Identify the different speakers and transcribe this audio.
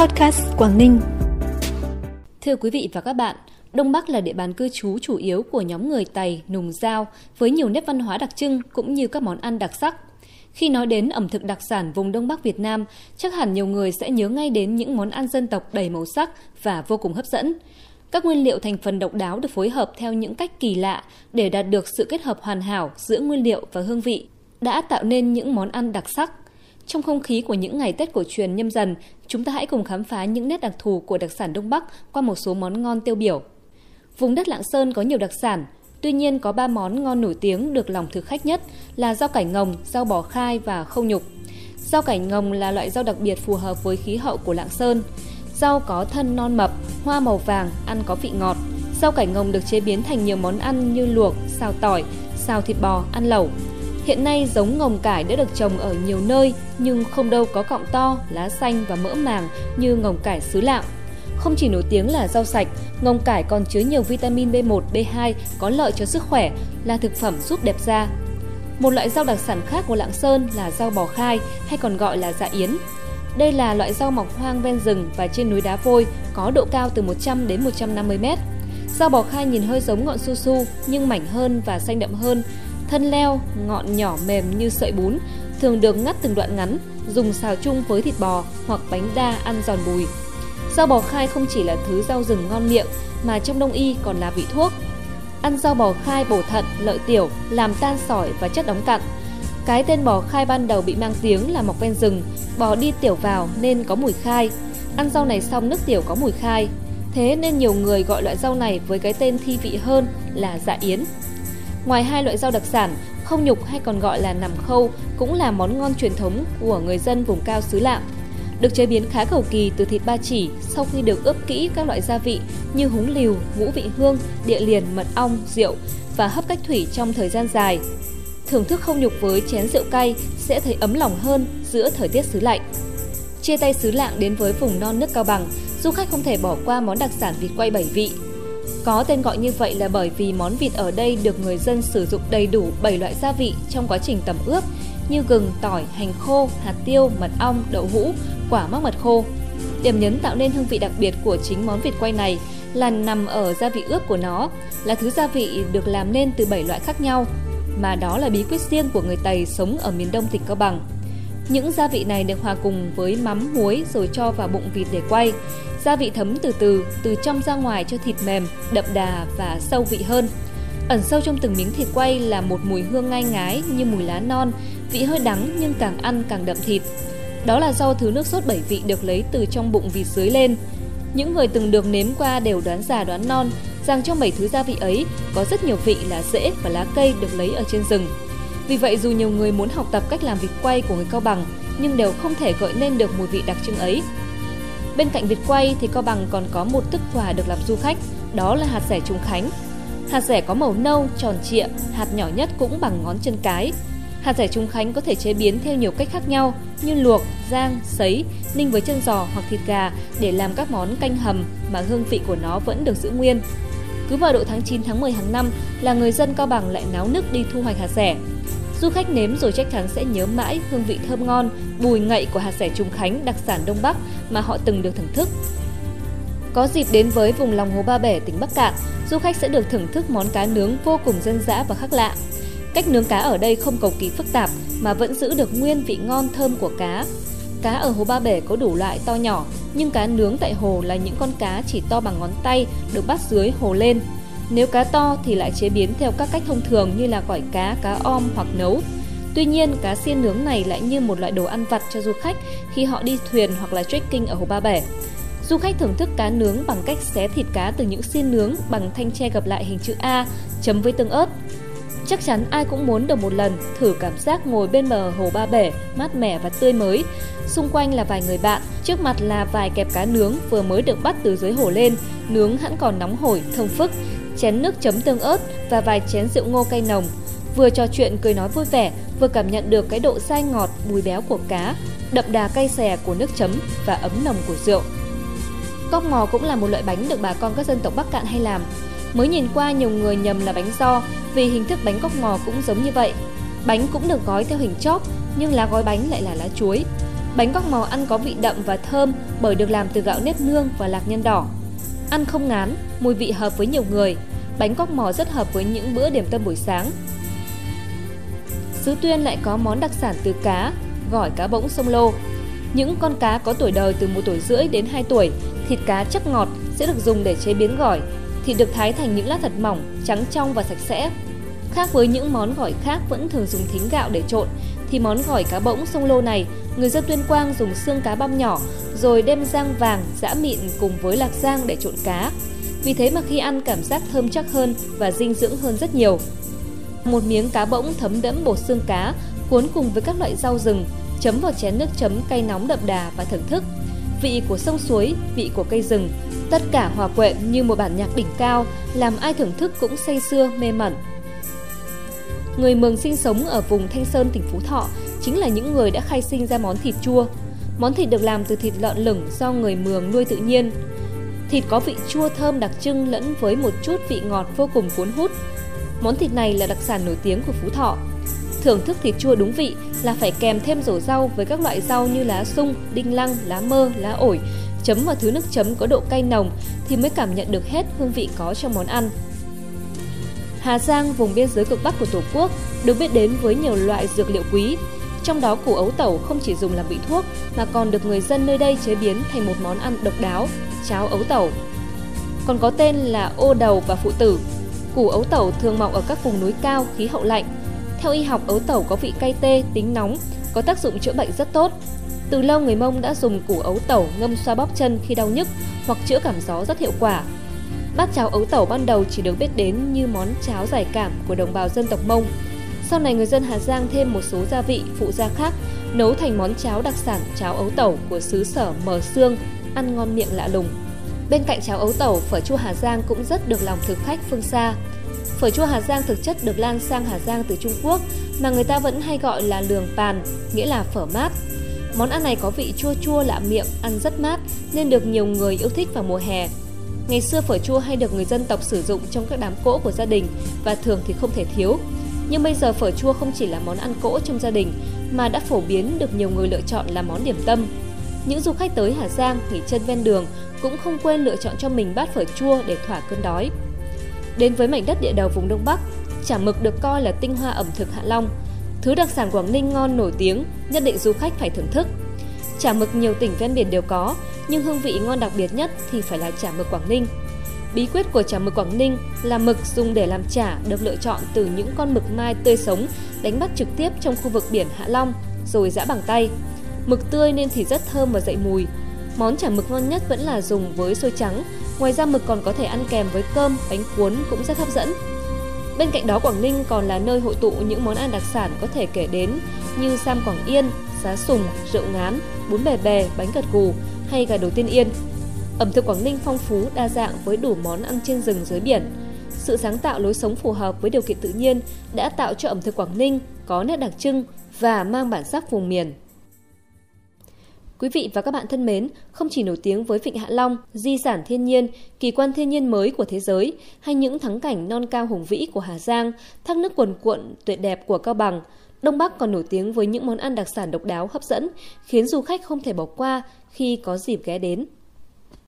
Speaker 1: Podcast Quảng Ninh.
Speaker 2: Thưa quý vị và các bạn, Đông Bắc là địa bàn cư trú chủ yếu của nhóm người Tày, Nùng Giao với nhiều nét văn hóa đặc trưng cũng như các món ăn đặc sắc. Khi nói đến ẩm thực đặc sản vùng Đông Bắc Việt Nam, chắc hẳn nhiều người sẽ nhớ ngay đến những món ăn dân tộc đầy màu sắc và vô cùng hấp dẫn. Các nguyên liệu thành phần độc đáo được phối hợp theo những cách kỳ lạ để đạt được sự kết hợp hoàn hảo giữa nguyên liệu và hương vị, đã tạo nên những món ăn đặc sắc. Trong không khí của những ngày Tết cổ truyền nhâm dần, chúng ta hãy cùng khám phá những nét đặc thù của đặc sản Đông Bắc qua một số món ngon tiêu biểu. Vùng đất Lạng Sơn có nhiều đặc sản, tuy nhiên có 3 món ngon nổi tiếng được lòng thực khách nhất là rau cải ngồng, rau bò khai và khâu nhục. Rau cải ngồng là loại rau đặc biệt phù hợp với khí hậu của Lạng Sơn. Rau có thân non mập, hoa màu vàng, ăn có vị ngọt. Rau cải ngồng được chế biến thành nhiều món ăn như luộc, xào tỏi, xào thịt bò, ăn lẩu. Hiện nay giống ngồng cải đã được trồng ở nhiều nơi nhưng không đâu có cọng to, lá xanh và mỡ màng như ngồng cải xứ lạng. Không chỉ nổi tiếng là rau sạch, ngồng cải còn chứa nhiều vitamin B1, B2 có lợi cho sức khỏe, là thực phẩm giúp đẹp da. Một loại rau đặc sản khác của Lạng Sơn là rau bò khai hay còn gọi là dạ yến. Đây là loại rau mọc hoang ven rừng và trên núi đá vôi, có độ cao từ 100 đến 150 mét. Rau bò khai nhìn hơi giống ngọn su su nhưng mảnh hơn và xanh đậm hơn, Thân leo, ngọn nhỏ mềm như sợi bún, thường được ngắt từng đoạn ngắn, dùng xào chung với thịt bò hoặc bánh đa ăn giòn bùi. Rau bò khai không chỉ là thứ rau rừng ngon miệng mà trong đông y còn là vị thuốc. Ăn rau bò khai bổ thận, lợi tiểu, làm tan sỏi và chất đóng cặn. Cái tên bò khai ban đầu bị mang tiếng là mọc ven rừng, bò đi tiểu vào nên có mùi khai. Ăn rau này xong nước tiểu có mùi khai. Thế nên nhiều người gọi loại rau này với cái tên thi vị hơn là dạ yến. Ngoài hai loại rau đặc sản, không nhục hay còn gọi là nằm khâu cũng là món ngon truyền thống của người dân vùng cao xứ Lạng. Được chế biến khá cầu kỳ từ thịt ba chỉ sau khi được ướp kỹ các loại gia vị như húng liều, ngũ vị hương, địa liền, mật ong, rượu và hấp cách thủy trong thời gian dài. Thưởng thức không nhục với chén rượu cay sẽ thấy ấm lòng hơn giữa thời tiết xứ lạnh. Chia tay xứ lạng đến với vùng non nước Cao Bằng, du khách không thể bỏ qua món đặc sản vịt quay bảy vị có tên gọi như vậy là bởi vì món vịt ở đây được người dân sử dụng đầy đủ 7 loại gia vị trong quá trình tẩm ướp như gừng, tỏi, hành khô, hạt tiêu, mật ong, đậu hũ, quả mắc mật khô. Điểm nhấn tạo nên hương vị đặc biệt của chính món vịt quay này là nằm ở gia vị ướp của nó, là thứ gia vị được làm nên từ 7 loại khác nhau, mà đó là bí quyết riêng của người Tây sống ở miền Đông tỉnh Cao Bằng. Những gia vị này được hòa cùng với mắm muối rồi cho vào bụng vịt để quay. Gia vị thấm từ từ, từ trong ra ngoài cho thịt mềm, đậm đà và sâu vị hơn. Ẩn sâu trong từng miếng thịt quay là một mùi hương ngai ngái như mùi lá non, vị hơi đắng nhưng càng ăn càng đậm thịt. Đó là do thứ nước sốt bảy vị được lấy từ trong bụng vịt dưới lên. Những người từng được nếm qua đều đoán già đoán non rằng trong bảy thứ gia vị ấy có rất nhiều vị là rễ và lá cây được lấy ở trên rừng. Vì vậy dù nhiều người muốn học tập cách làm vịt quay của người Cao Bằng nhưng đều không thể gợi nên được mùi vị đặc trưng ấy. Bên cạnh vịt quay thì Cao Bằng còn có một thức quà được làm du khách, đó là hạt rẻ trùng khánh. Hạt rẻ có màu nâu, tròn trịa, hạt nhỏ nhất cũng bằng ngón chân cái. Hạt rẻ trùng khánh có thể chế biến theo nhiều cách khác nhau như luộc, rang, sấy, ninh với chân giò hoặc thịt gà để làm các món canh hầm mà hương vị của nó vẫn được giữ nguyên. Cứ vào độ tháng 9 tháng 10 hàng năm là người dân Cao Bằng lại náo nức đi thu hoạch hạt rẻ. Du khách nếm rồi chắc chắn sẽ nhớ mãi hương vị thơm ngon, bùi ngậy của hạt sẻ Trùng Khánh đặc sản Đông Bắc mà họ từng được thưởng thức. Có dịp đến với vùng lòng hồ Ba Bể, tỉnh Bắc Cạn, du khách sẽ được thưởng thức món cá nướng vô cùng dân dã và khác lạ. Cách nướng cá ở đây không cầu kỳ phức tạp mà vẫn giữ được nguyên vị ngon thơm của cá. Cá ở hồ Ba Bể có đủ loại to nhỏ, nhưng cá nướng tại hồ là những con cá chỉ to bằng ngón tay được bắt dưới hồ lên nếu cá to thì lại chế biến theo các cách thông thường như là gỏi cá, cá om hoặc nấu. Tuy nhiên, cá xiên nướng này lại như một loại đồ ăn vặt cho du khách khi họ đi thuyền hoặc là trekking ở Hồ Ba Bể. Du khách thưởng thức cá nướng bằng cách xé thịt cá từ những xiên nướng bằng thanh tre gập lại hình chữ A, chấm với tương ớt. Chắc chắn ai cũng muốn được một lần thử cảm giác ngồi bên bờ hồ Ba Bể, mát mẻ và tươi mới. Xung quanh là vài người bạn, trước mặt là vài kẹp cá nướng vừa mới được bắt từ dưới hồ lên, nướng hẳn còn nóng hổi, thơm phức, chén nước chấm tương ớt và vài chén rượu ngô cay nồng. Vừa trò chuyện cười nói vui vẻ, vừa cảm nhận được cái độ dai ngọt, bùi béo của cá, đậm đà cay xè của nước chấm và ấm nồng của rượu. Cóc mò cũng là một loại bánh được bà con các dân tộc Bắc Cạn hay làm. Mới nhìn qua nhiều người nhầm là bánh do vì hình thức bánh cóc mò cũng giống như vậy. Bánh cũng được gói theo hình chóp nhưng lá gói bánh lại là lá chuối. Bánh cóc mò ăn có vị đậm và thơm bởi được làm từ gạo nếp nương và lạc nhân đỏ. Ăn không ngán, mùi vị hợp với nhiều người. Bánh cóc mò rất hợp với những bữa điểm tâm buổi sáng. Sứ Tuyên lại có món đặc sản từ cá, gỏi cá bỗng sông Lô. Những con cá có tuổi đời từ một tuổi rưỡi đến 2 tuổi, thịt cá chắc ngọt sẽ được dùng để chế biến gỏi. Thịt được thái thành những lát thật mỏng, trắng trong và sạch sẽ. Khác với những món gỏi khác vẫn thường dùng thính gạo để trộn, thì món gỏi cá bỗng sông Lô này, người dân Tuyên Quang dùng xương cá băm nhỏ rồi đem rang vàng, giã mịn cùng với lạc rang để trộn cá. Vì thế mà khi ăn cảm giác thơm chắc hơn và dinh dưỡng hơn rất nhiều. Một miếng cá bỗng thấm đẫm bột xương cá, cuốn cùng với các loại rau rừng, chấm vào chén nước chấm cay nóng đậm đà và thưởng thức. Vị của sông suối, vị của cây rừng, tất cả hòa quyện như một bản nhạc đỉnh cao, làm ai thưởng thức cũng say sưa mê mẩn. Người Mường sinh sống ở vùng Thanh Sơn, tỉnh Phú Thọ chính là những người đã khai sinh ra món thịt chua. Món thịt được làm từ thịt lợn lửng do người Mường nuôi tự nhiên. Thịt có vị chua thơm đặc trưng lẫn với một chút vị ngọt vô cùng cuốn hút. Món thịt này là đặc sản nổi tiếng của Phú Thọ. Thưởng thức thịt chua đúng vị là phải kèm thêm rổ rau với các loại rau như lá sung, đinh lăng, lá mơ, lá ổi, chấm vào thứ nước chấm có độ cay nồng thì mới cảm nhận được hết hương vị có trong món ăn. Hà Giang, vùng biên giới cực Bắc của Tổ quốc, được biết đến với nhiều loại dược liệu quý. Trong đó củ ấu tẩu không chỉ dùng làm vị thuốc mà còn được người dân nơi đây chế biến thành một món ăn độc đáo, cháo ấu tẩu. Còn có tên là ô đầu và phụ tử. Củ ấu tẩu thường mọc ở các vùng núi cao, khí hậu lạnh. Theo y học, ấu tẩu có vị cay tê, tính nóng, có tác dụng chữa bệnh rất tốt. Từ lâu người Mông đã dùng củ ấu tẩu ngâm xoa bóp chân khi đau nhức hoặc chữa cảm gió rất hiệu quả. Bát cháo ấu tẩu ban đầu chỉ được biết đến như món cháo giải cảm của đồng bào dân tộc Mông. Sau này người dân Hà Giang thêm một số gia vị phụ gia khác, nấu thành món cháo đặc sản cháo ấu tẩu của xứ sở Mờ Sương, ăn ngon miệng lạ lùng. Bên cạnh cháo ấu tẩu, phở chua Hà Giang cũng rất được lòng thực khách phương xa. Phở chua Hà Giang thực chất được lan sang Hà Giang từ Trung Quốc, mà người ta vẫn hay gọi là lường pàn, nghĩa là phở mát. Món ăn này có vị chua chua lạ miệng, ăn rất mát nên được nhiều người yêu thích vào mùa hè. Ngày xưa phở chua hay được người dân tộc sử dụng trong các đám cỗ của gia đình và thường thì không thể thiếu. Nhưng bây giờ phở chua không chỉ là món ăn cỗ trong gia đình mà đã phổ biến được nhiều người lựa chọn là món điểm tâm. Những du khách tới Hà Giang nghỉ chân ven đường cũng không quên lựa chọn cho mình bát phở chua để thỏa cơn đói. Đến với mảnh đất địa đầu vùng Đông Bắc, chả mực được coi là tinh hoa ẩm thực Hạ Long. Thứ đặc sản Quảng Ninh ngon nổi tiếng, nhất định du khách phải thưởng thức. Chả mực nhiều tỉnh ven biển đều có, nhưng hương vị ngon đặc biệt nhất thì phải là chả mực Quảng Ninh. Bí quyết của chả mực Quảng Ninh là mực dùng để làm chả được lựa chọn từ những con mực mai tươi sống đánh bắt trực tiếp trong khu vực biển Hạ Long rồi giã bằng tay. Mực tươi nên thì rất thơm và dậy mùi. Món chả mực ngon nhất vẫn là dùng với xôi trắng, ngoài ra mực còn có thể ăn kèm với cơm, bánh cuốn cũng rất hấp dẫn. Bên cạnh đó Quảng Ninh còn là nơi hội tụ những món ăn đặc sản có thể kể đến như sam Quảng Yên, giá sùng, rượu ngán, bún bè bè, bánh cật gù hay gà đồ tiên yên. Ẩm thực Quảng Ninh phong phú, đa dạng với đủ món ăn trên rừng dưới biển. Sự sáng tạo lối sống phù hợp với điều kiện tự nhiên đã tạo cho ẩm thực Quảng Ninh có nét đặc trưng và mang bản sắc vùng miền. Quý vị và các bạn thân mến, không chỉ nổi tiếng với Vịnh Hạ Long, di sản thiên nhiên, kỳ quan thiên nhiên mới của thế giới, hay những thắng cảnh non cao hùng vĩ của Hà Giang, thác nước cuồn cuộn tuyệt đẹp của Cao Bằng, Đông Bắc còn nổi tiếng với những món ăn đặc sản độc đáo hấp dẫn, khiến du khách không thể bỏ qua khi có dịp ghé đến.